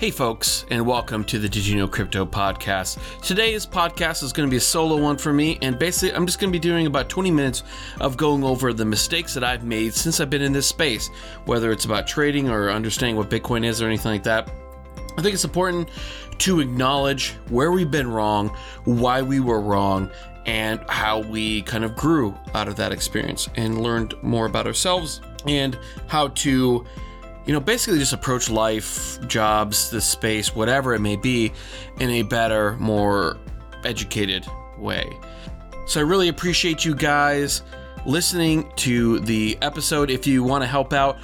Hey, folks, and welcome to the Did You Know Crypto podcast. Today's podcast is going to be a solo one for me, and basically, I'm just going to be doing about 20 minutes of going over the mistakes that I've made since I've been in this space, whether it's about trading or understanding what Bitcoin is or anything like that. I think it's important to acknowledge where we've been wrong, why we were wrong, and how we kind of grew out of that experience and learned more about ourselves and how to you know, basically just approach life, jobs, the space, whatever it may be, in a better, more educated way. So I really appreciate you guys listening to the episode. If you want to help out,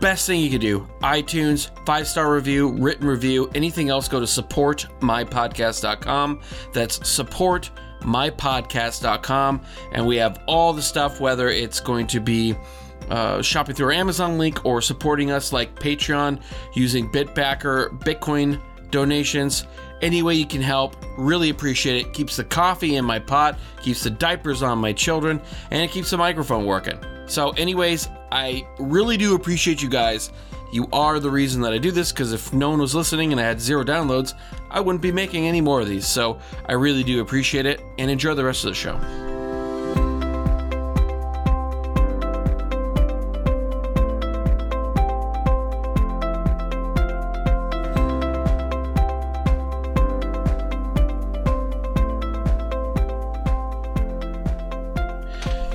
best thing you can do iTunes, five star review, written review, anything else, go to supportmypodcast.com. That's support mypodcast.com and we have all the stuff whether it's going to be uh, shopping through our Amazon link or supporting us like Patreon using Bitbacker, Bitcoin donations. Any way you can help, really appreciate it. Keeps the coffee in my pot, keeps the diapers on my children, and it keeps the microphone working. So, anyways, I really do appreciate you guys. You are the reason that I do this because if no one was listening and I had zero downloads, I wouldn't be making any more of these. So, I really do appreciate it and enjoy the rest of the show.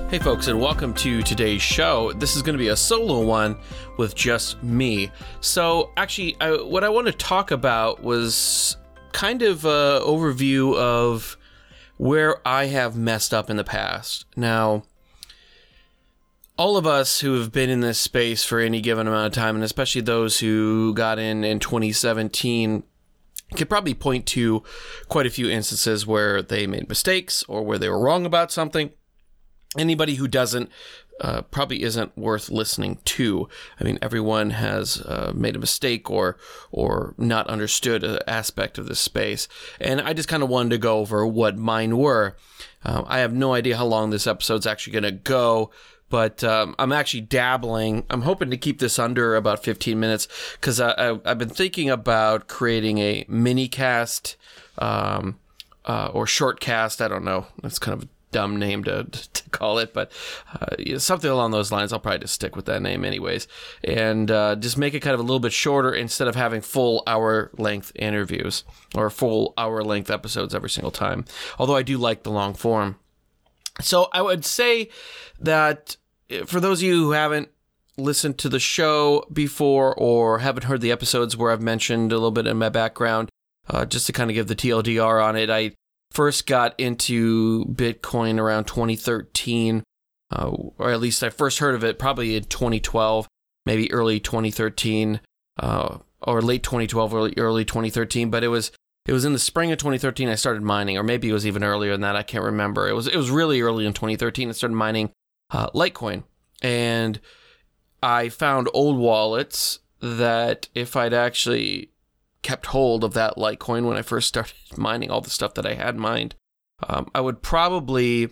Hey, folks, and welcome to today's show. This is going to be a solo one with just me. So, actually, I, what I want to talk about was kind of an overview of where I have messed up in the past. Now, all of us who have been in this space for any given amount of time, and especially those who got in in 2017, could probably point to quite a few instances where they made mistakes or where they were wrong about something anybody who doesn't uh, probably isn't worth listening to. I mean, everyone has uh, made a mistake or or not understood an aspect of this space, and I just kind of wanted to go over what mine were. Um, I have no idea how long this episode's actually going to go. But um, I'm actually dabbling. I'm hoping to keep this under about 15 minutes because I, have been thinking about creating a mini cast um, uh, or short cast. I don't know. That's kind of dumb name to, to call it, but uh, something along those lines. I'll probably just stick with that name, anyways, and uh, just make it kind of a little bit shorter instead of having full hour length interviews or full hour length episodes every single time. Although I do like the long form. So I would say that eh, for those of you who haven't listened to the show before or haven't heard the episodes where I've mentioned a little bit in my background, uh, just to kind of give the TLDR on it, I first got into Bitcoin around 2013, uh, or at least I first heard of it probably in 2012, maybe early 2013, uh, or late 2012, early, early 2013. But it was it was in the spring of 2013 I started mining, or maybe it was even earlier than that. I can't remember. It was it was really early in 2013. I started mining uh, Litecoin, and I found old wallets that if I'd actually kept hold of that Litecoin when I first started mining all the stuff that I had mined, um, I would probably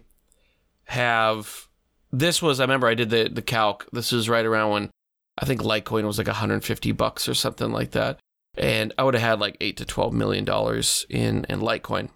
have. This was I remember I did the the calc. This was right around when I think Litecoin was like 150 bucks or something like that, and I would have had like eight to 12 million dollars in in Litecoin.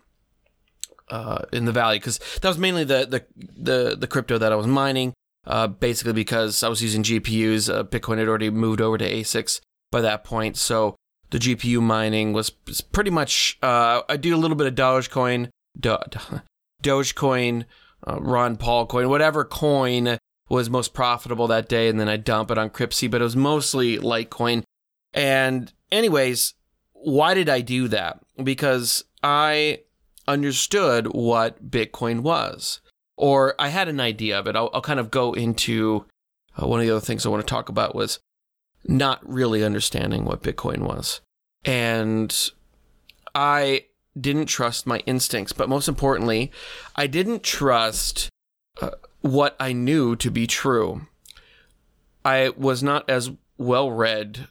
Uh, in the value because that was mainly the, the the the crypto that I was mining. Uh, basically because I was using GPUs. Uh, Bitcoin had already moved over to ASICs by that point, so the GPU mining was pretty much. Uh, I do a little bit of Dogecoin, Do, Dogecoin, uh, Ron Paul coin, whatever coin was most profitable that day, and then I dump it on Cryptsy. But it was mostly Litecoin. And anyways, why did I do that? Because I understood what Bitcoin was, or I had an idea of it. I'll, I'll kind of go into uh, one of the other things I want to talk about was not really understanding what Bitcoin was. And I didn't trust my instincts, but most importantly, I didn't trust uh, what I knew to be true. I was not as well read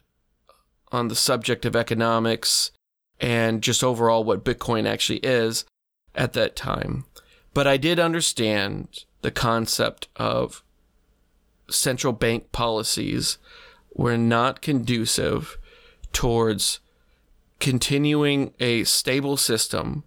on the subject of economics and just overall what Bitcoin actually is at that time. But I did understand the concept of central bank policies were not conducive towards continuing a stable system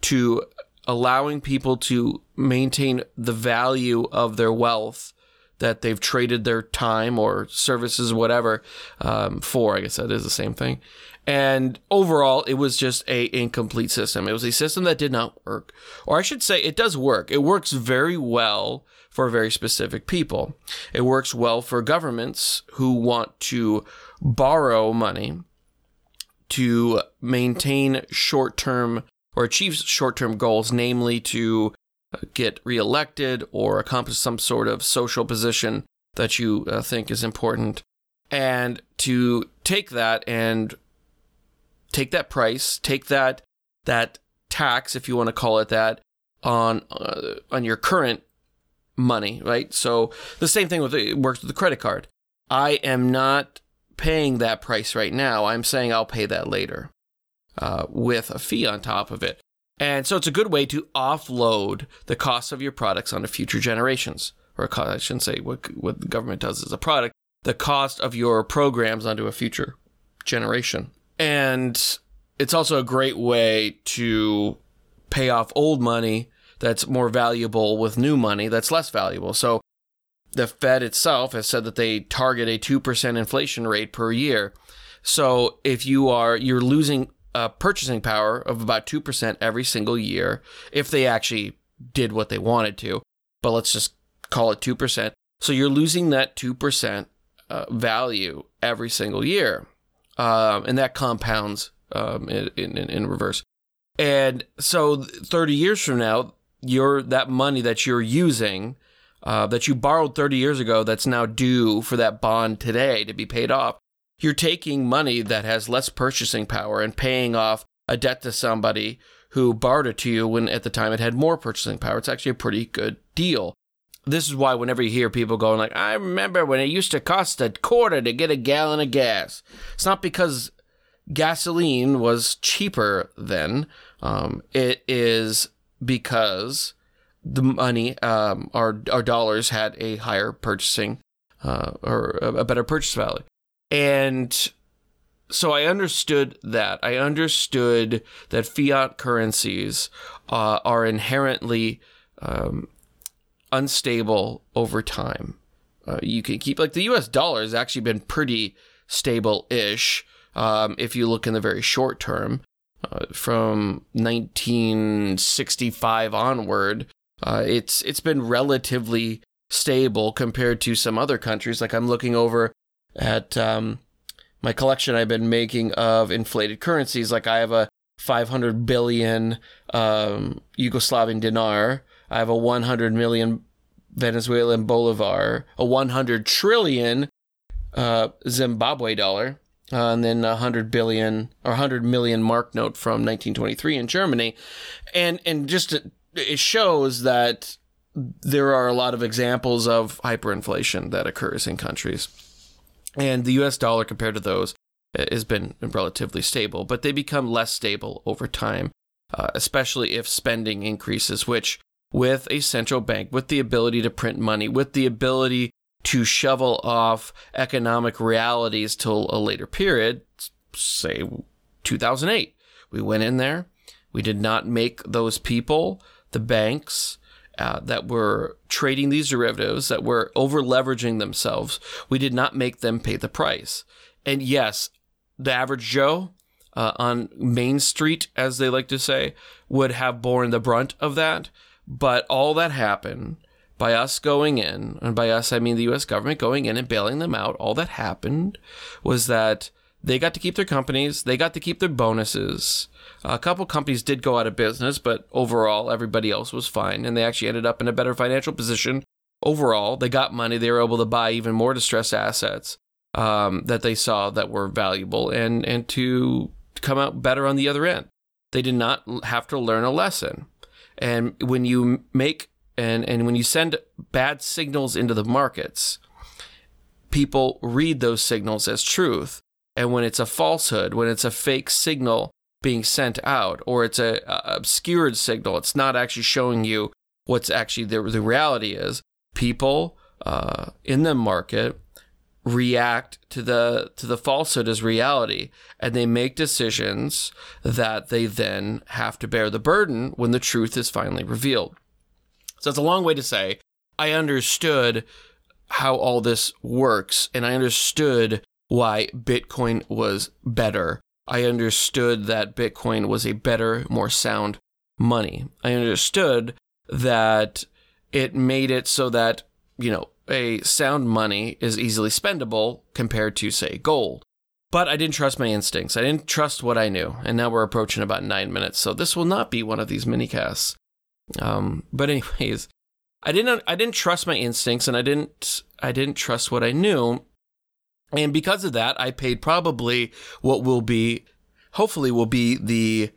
to allowing people to maintain the value of their wealth that they've traded their time or services, whatever, um, for. I guess that is the same thing. And overall, it was just a incomplete system. It was a system that did not work, or I should say, it does work. It works very well for very specific people. It works well for governments who want to borrow money to maintain short-term or achieve short-term goals, namely to get reelected or accomplish some sort of social position that you uh, think is important, and to take that and take that price, take that that tax, if you want to call it that, on uh, on your current money, right? So the same thing with it works with the credit card. I am not paying that price right now. I'm saying I'll pay that later uh, with a fee on top of it. And so it's a good way to offload the cost of your products onto future generations. Or I shouldn't say what, what the government does as a product, the cost of your programs onto a future generation. And it's also a great way to pay off old money that's more valuable with new money that's less valuable. So the Fed itself has said that they target a 2% inflation rate per year. So if you are you're losing uh, purchasing power of about 2% every single year if they actually did what they wanted to. But let's just call it 2%. So you're losing that 2% uh, value every single year. Um, and that compounds um, in, in, in reverse. And so 30 years from now, your that money that you're using, uh, that you borrowed 30 years ago, that's now due for that bond today to be paid off, you're taking money that has less purchasing power and paying off a debt to somebody who borrowed it to you when at the time it had more purchasing power. It's actually a pretty good deal. This is why whenever you hear people going like, I remember when it used to cost a quarter to get a gallon of gas. It's not because gasoline was cheaper then. Um, it is because the money, um, our our dollars had a higher purchasing uh, or a better purchase value. And so I understood that. I understood that fiat currencies uh, are inherently um, unstable over time. Uh, you can keep, like, the US dollar has actually been pretty stable ish um, if you look in the very short term. Uh, from 1965 onward, uh, it's it's been relatively stable compared to some other countries. Like I'm looking over at um, my collection I've been making of inflated currencies. Like I have a 500 billion um, Yugoslavian dinar. I have a 100 million Venezuelan bolivar, a 100 trillion uh, Zimbabwe dollar, uh, and then a 100 billion or 100 million mark note from 1923 in Germany. And and just it shows that there are a lot of examples of hyperinflation that occurs in countries. And the US dollar compared to those uh, has been relatively stable, but they become less stable over time, uh, especially if spending increases, which with a central bank, with the ability to print money, with the ability to shovel off economic realities till a later period, say 2008. We went in there. We did not make those people, the banks, uh, that were trading these derivatives, that were over leveraging themselves. We did not make them pay the price. And yes, the average Joe uh, on Main Street, as they like to say, would have borne the brunt of that. But all that happened by us going in, and by us I mean the US government going in and bailing them out, all that happened was that they got to keep their companies, they got to keep their bonuses. A couple companies did go out of business, but overall, everybody else was fine, and they actually ended up in a better financial position. Overall, they got money, they were able to buy even more distressed assets um, that they saw that were valuable, and and to come out better on the other end. They did not have to learn a lesson. And when you make and and when you send bad signals into the markets, people read those signals as truth and when it's a falsehood, when it's a fake signal being sent out, or it's a, a obscured signal, it's not actually showing you what's actually the, the reality is. People uh, in the market react to the to the falsehood as reality and they make decisions that they then have to bear the burden when the truth is finally revealed so it's a long way to say i understood how all this works and i understood why bitcoin was better i understood that bitcoin was a better more sound money i understood that it made it so that you know a sound money is easily spendable compared to, say, gold. But I didn't trust my instincts. I didn't trust what I knew. And now we're approaching about nine minutes. So this will not be one of these mini casts. Um, but anyways, I didn't I didn't trust my instincts and I didn't I didn't trust what I knew. And because of that, I paid probably what will be hopefully will be the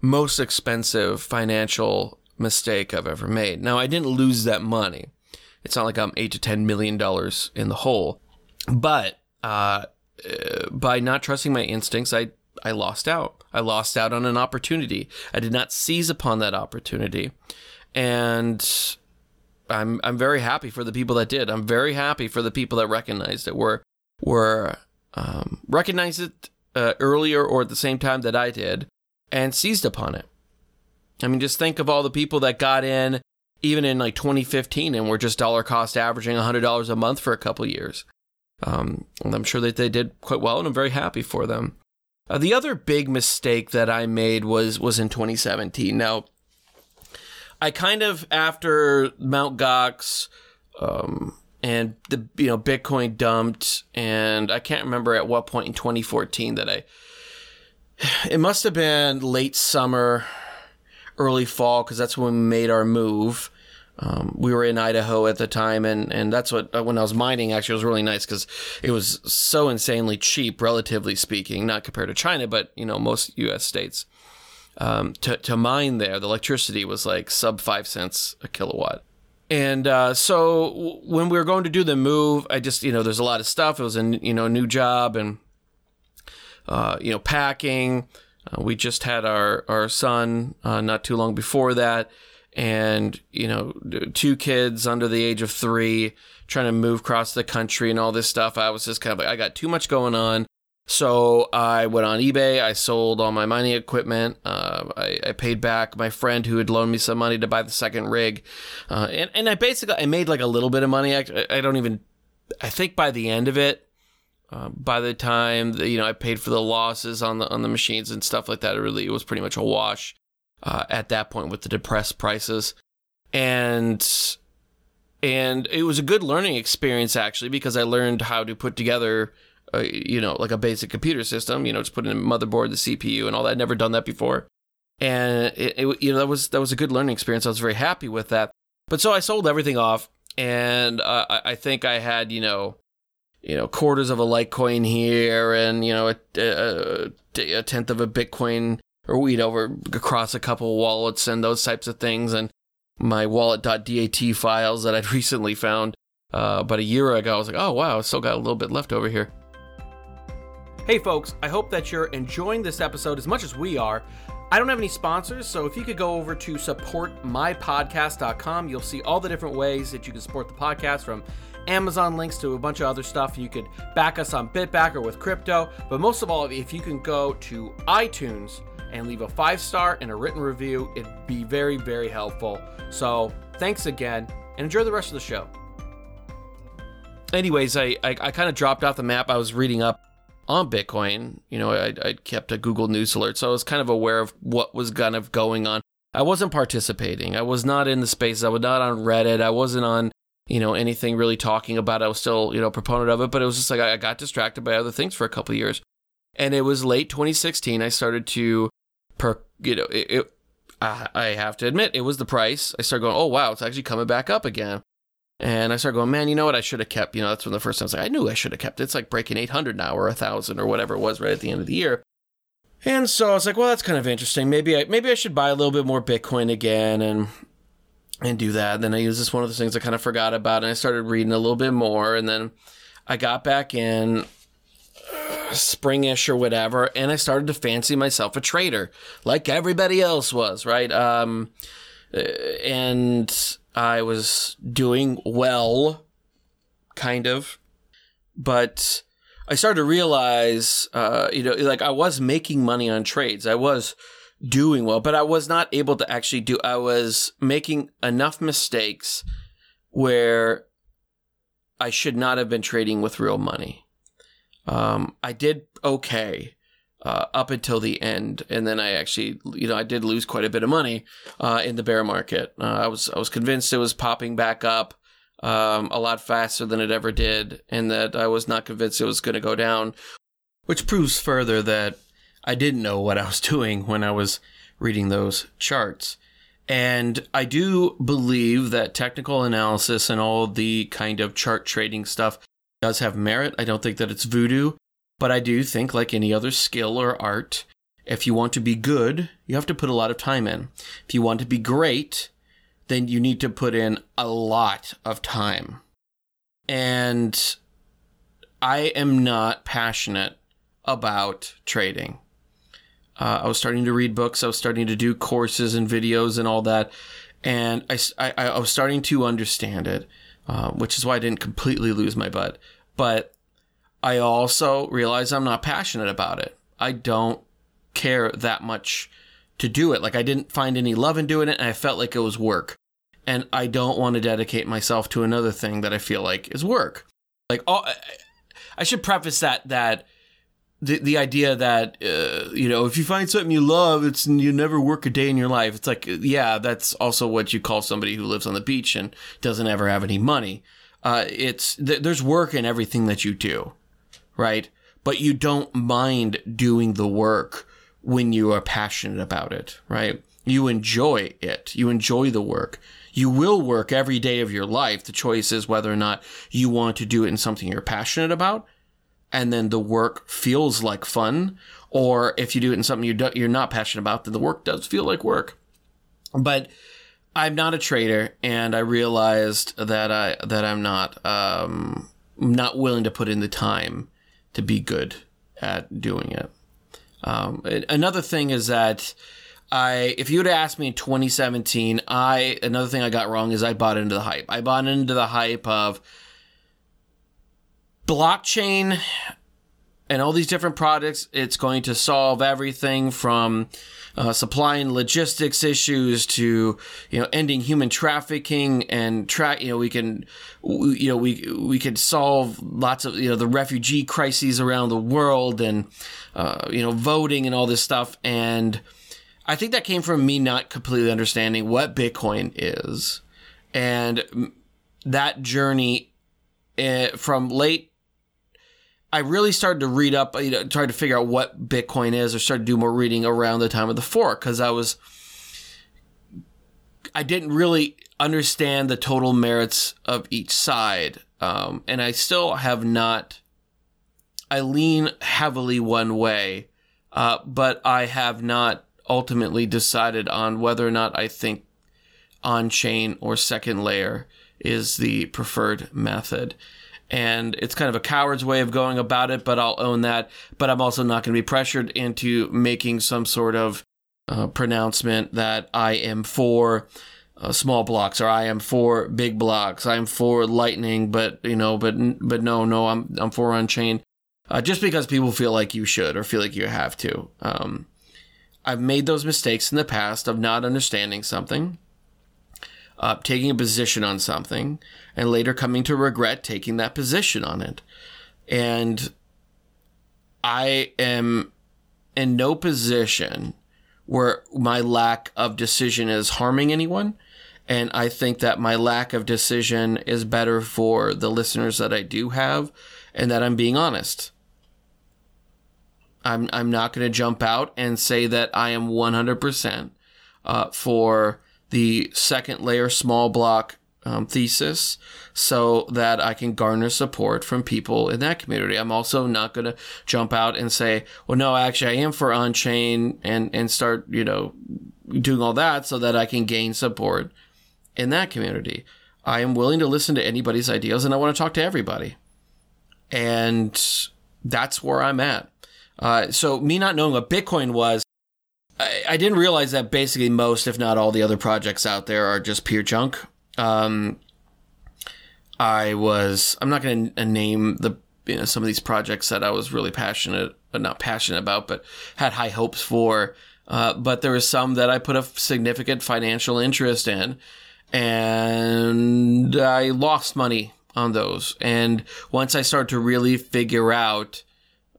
most expensive financial mistake I've ever made. Now I didn't lose that money. It's not like I'm eight to ten million dollars in the hole, but uh, uh, by not trusting my instincts, I I lost out. I lost out on an opportunity. I did not seize upon that opportunity, and I'm I'm very happy for the people that did. I'm very happy for the people that recognized it. Were were um, recognized it uh, earlier or at the same time that I did, and seized upon it. I mean, just think of all the people that got in even in like 2015 and we're just dollar cost averaging $100 a month for a couple years. Um, I'm sure that they did quite well and I'm very happy for them. Uh, the other big mistake that I made was was in 2017. Now, I kind of after Mount Gox um, and the you know Bitcoin dumped, and I can't remember at what point in 2014 that I. It must have been late summer early fall because that's when we made our move. Um, we were in Idaho at the time, and, and that's what uh, when I was mining actually was really nice because it was so insanely cheap, relatively speaking, not compared to China, but you know most U.S. states. Um, to to mine there, the electricity was like sub five cents a kilowatt. And uh, so when we were going to do the move, I just you know there's a lot of stuff. It was a you know new job and uh, you know packing. Uh, we just had our our son uh, not too long before that, and you know, two kids under the age of three trying to move across the country and all this stuff. I was just kind of like, I got too much going on. So I went on eBay. I sold all my mining equipment. Uh, I, I, paid back my friend who had loaned me some money to buy the second rig, uh, and and I basically I made like a little bit of money. I, I don't even. I think by the end of it, uh, by the time that, you know I paid for the losses on the on the machines and stuff like that, it really it was pretty much a wash uh, at that point with the depressed prices, and and it was a good learning experience actually because I learned how to put together. Uh, you know, like a basic computer system, you know, just put in a motherboard, the CPU, and all that. I'd never done that before, and it, it, you know, that was that was a good learning experience. I was very happy with that. But so I sold everything off, and uh, I, think I had, you know, you know, quarters of a Litecoin here and, you know, a, a, a tenth of a Bitcoin or, know, over across a couple wallets and those types of things. And my wallet.dat files that I'd recently found uh, about a year ago. I was like, oh, wow, I still got a little bit left over here. Hey, folks, I hope that you're enjoying this episode as much as we are. I don't have any sponsors, so if you could go over to supportmypodcast.com, you'll see all the different ways that you can support the podcast from Amazon links to a bunch of other stuff. You could back us on Bitbacker with crypto. But most of all, if you can go to iTunes and leave a five star and a written review, it'd be very, very helpful. So thanks again and enjoy the rest of the show. Anyways, I, I, I kind of dropped off the map. I was reading up on Bitcoin. You know, I, I kept a Google News alert, so I was kind of aware of what was kind of going on. I wasn't participating. I was not in the space. I was not on Reddit. I wasn't on you know, anything really talking about it. I was still, you know, proponent of it, but it was just like I got distracted by other things for a couple years. And it was late 2016. I started to, per, you know, it, it, I have to admit, it was the price. I started going, oh, wow, it's actually coming back up again. And I started going, man, you know what? I should have kept, you know, that's when the first time I was like, I knew I should have kept it. It's like breaking 800 now or 1,000 or whatever it was right at the end of the year. And so I was like, well, that's kind of interesting. Maybe I, maybe I should buy a little bit more Bitcoin again. And and do that. Then I used this one of those things I kind of forgot about, and I started reading a little bit more, and then I got back in springish or whatever, and I started to fancy myself a trader, like everybody else was, right? Um, uh, and I was doing well, kind of. but I started to realize, uh, you know, like I was making money on trades. I was doing well, but I was not able to actually do. I was making enough mistakes where I should not have been trading with real money. Um, I did okay uh, up until the end, and then I actually, you know, I did lose quite a bit of money uh, in the bear market. Uh, I was I was convinced it was popping back up um, a lot faster than it ever did, and that I was not convinced it was going to go down, which proves further that I didn't know what I was doing when I was reading those charts. And I do believe that technical analysis and all the kind of chart trading stuff does have merit. I don't think that it's voodoo, but I do think, like any other skill or art, if you want to be good, you have to put a lot of time in. If you want to be great, then you need to put in a lot of time. And I am not passionate about trading. Uh, I was starting to read books. I was starting to do courses and videos and all that. And I, I, I was starting to understand it, uh, which is why I didn't completely lose my butt. But I also realize I'm not passionate about it. I don't care that much to do it. Like I didn't find any love in doing it, and I felt like it was work. And I don't want to dedicate myself to another thing that I feel like is work. Like, I should preface that that the the idea that uh, you know if you find something you love, it's you never work a day in your life. It's like yeah, that's also what you call somebody who lives on the beach and doesn't ever have any money. Uh, it's th- there's work in everything that you do, right? But you don't mind doing the work when you are passionate about it, right? You enjoy it. You enjoy the work. You will work every day of your life. The choice is whether or not you want to do it in something you're passionate about and then the work feels like fun, or if you do it in something you do, you're not passionate about, then the work does feel like work. But I'm not a trader, and I realized that I that I'm not um, not willing to put in the time to be good at doing it. Um, another thing is that I, if you would asked me in 2017, I another thing I got wrong is I bought into the hype. I bought into the hype of blockchain and all these different products, it's going to solve everything from uh, supply and logistics issues to you know ending human trafficking and track. You know we can you know we we could solve lots of you know the refugee crises around the world and uh, you know voting and all this stuff. And I think that came from me not completely understanding what Bitcoin is, and that journey uh, from late I really started to read up, you know, tried to figure out what Bitcoin is, or started to do more reading around the time of the fork because I was, I didn't really understand the total merits of each side, um, and I still have not. I lean heavily one way, uh, but I have not ultimately decided on whether or not I think on chain or second layer is the preferred method and it's kind of a coward's way of going about it, but I'll own that. But I'm also not going to be pressured into making some sort of uh, pronouncement that I am for uh, small blocks or I am for big blocks. I am for lightning, but you know, but but no, no, I'm I'm for on chain. Uh, just because people feel like you should or feel like you have to. Um, I've made those mistakes in the past of not understanding something uh, taking a position on something and later coming to regret taking that position on it. And I am in no position where my lack of decision is harming anyone. And I think that my lack of decision is better for the listeners that I do have and that I'm being honest. I'm, I'm not going to jump out and say that I am 100% uh, for the second layer small block um, thesis so that I can garner support from people in that community. I'm also not going to jump out and say, well, no, actually, I am for on chain and, and start, you know, doing all that so that I can gain support in that community. I am willing to listen to anybody's ideas and I want to talk to everybody. And that's where I'm at. Uh, so, me not knowing what Bitcoin was I, I, didn't realize that basically most, if not all, the other projects out there are just pure junk. Um, I was. I'm not going to name the you know some of these projects that I was really passionate, uh, not passionate about, but had high hopes for. Uh, but there was some that I put a significant financial interest in, and I lost money on those. And once I started to really figure out,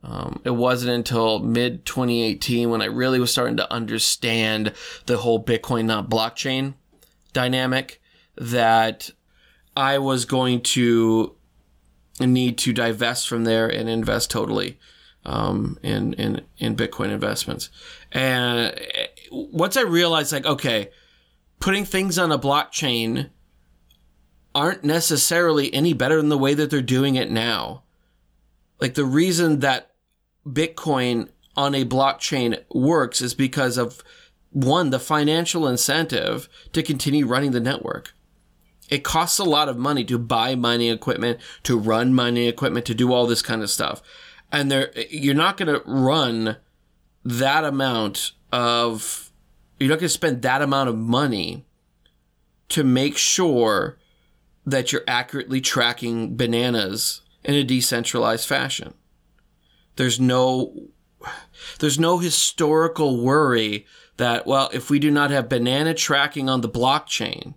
um, it wasn't until mid 2018 when I really was starting to understand the whole Bitcoin not blockchain dynamic that I was going to need to divest from there and invest totally um, in, in in Bitcoin investments. And once I realized, like, okay, putting things on a blockchain aren't necessarily any better than the way that they're doing it now. Like the reason that Bitcoin on a blockchain works is because of one, the financial incentive to continue running the network. It costs a lot of money to buy mining equipment, to run mining equipment, to do all this kind of stuff. And there, you're not going to run that amount of, you're not going to spend that amount of money to make sure that you're accurately tracking bananas in a decentralized fashion. There's no there's no historical worry that well if we do not have banana tracking on the blockchain,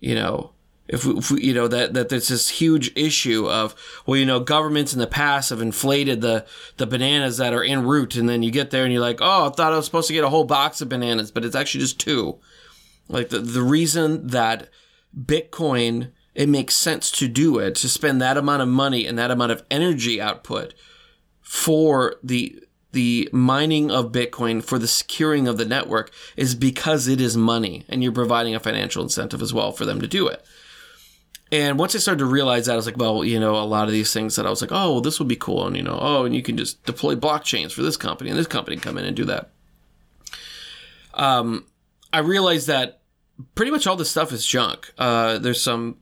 you know, if we, if we, you know that that there's this huge issue of well you know governments in the past have inflated the the bananas that are en route and then you get there and you're like oh I thought I was supposed to get a whole box of bananas but it's actually just two. Like the the reason that Bitcoin it makes sense to do it to spend that amount of money and that amount of energy output for the the mining of Bitcoin for the securing of the network is because it is money and you're providing a financial incentive as well for them to do it. And once I started to realize that, I was like, well, you know, a lot of these things that I was like, oh, this would be cool. And, you know, oh, and you can just deploy blockchains for this company and this company come in and do that. Um, I realized that pretty much all this stuff is junk. Uh, there's some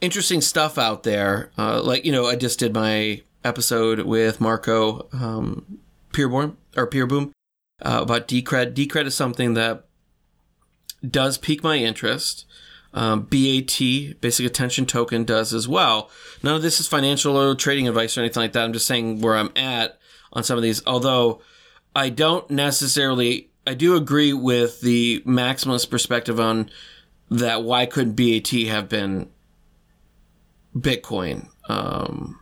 interesting stuff out there. Uh, like you know, I just did my episode with Marco um, Peerborn or Peereboom uh, about Decred. Decred is something that does pique my interest. Um, BAT, Basic Attention Token, does as well. None of this is financial or trading advice or anything like that. I'm just saying where I'm at on some of these. Although I don't necessarily, I do agree with the maximalist perspective on that. Why couldn't BAT have been Bitcoin. Um,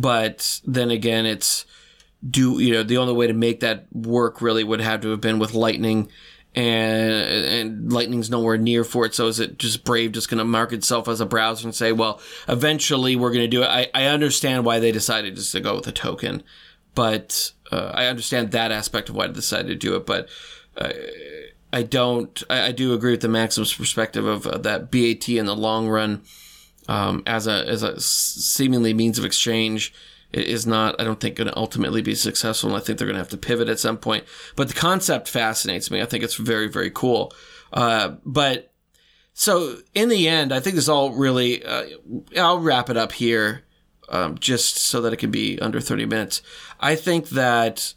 but then again, it's do you know the only way to make that work really would have to have been with Lightning, and and Lightning's nowhere near for it. So is it just Brave just going to mark itself as a browser and say, well, eventually we're going to do it? I, I understand why they decided just to go with a token, but uh, I understand that aspect of why they decided to do it, but. Uh, I don't. I, I, do agree with the Maxim's perspective of uh, that BAT in the long run, um, as a as a seemingly means of exchange, is not. I don't think going to ultimately be successful, and I think they're going to have to pivot at some point. But the concept fascinates me. I think it's very very cool. Uh, but so in the end, I think this all really. Uh, I'll wrap it up here, um, just so that it can be under thirty minutes. I think that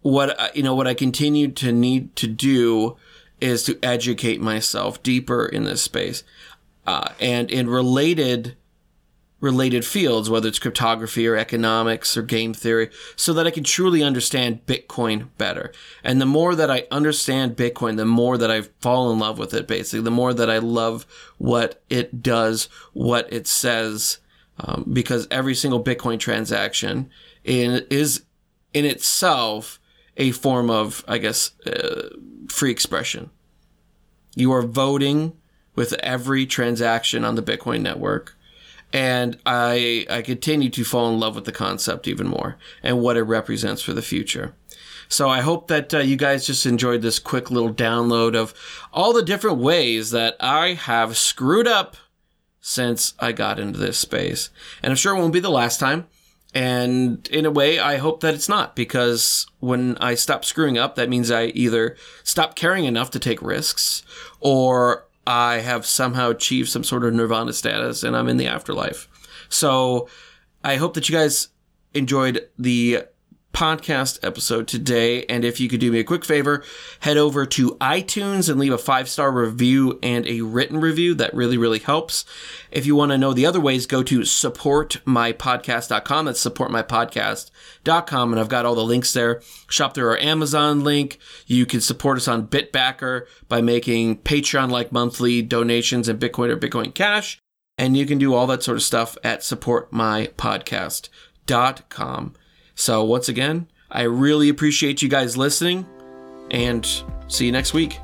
what you know what I continue to need to do is to educate myself deeper in this space uh, and in related related fields, whether it's cryptography or economics or game theory, so that I can truly understand Bitcoin better. And the more that I understand Bitcoin, the more that I fall in love with it, basically, the more that I love what it does, what it says, um, because every single Bitcoin transaction in, is in itself a form of, I guess, uh, free expression. You are voting with every transaction on the Bitcoin network. And I, I continue to fall in love with the concept even more and what it represents for the future. So I hope that uh, you guys just enjoyed this quick little download of all the different ways that I have screwed up since I got into this space. And I'm sure it won't be the last time. And in a way, I hope that it's not because when I stop screwing up, that means I either stop caring enough to take risks or I have somehow achieved some sort of nirvana status and I'm in the afterlife. So I hope that you guys enjoyed the podcast episode today. And if you could do me a quick favor, head over to iTunes and leave a five star review and a written review. That really, really helps. If you want to know the other ways, go to supportmypodcast.com. That's supportmypodcast.com. And I've got all the links there. Shop through our Amazon link. You can support us on Bitbacker by making Patreon like monthly donations in Bitcoin or Bitcoin Cash. And you can do all that sort of stuff at supportmypodcast.com. So, once again, I really appreciate you guys listening and see you next week.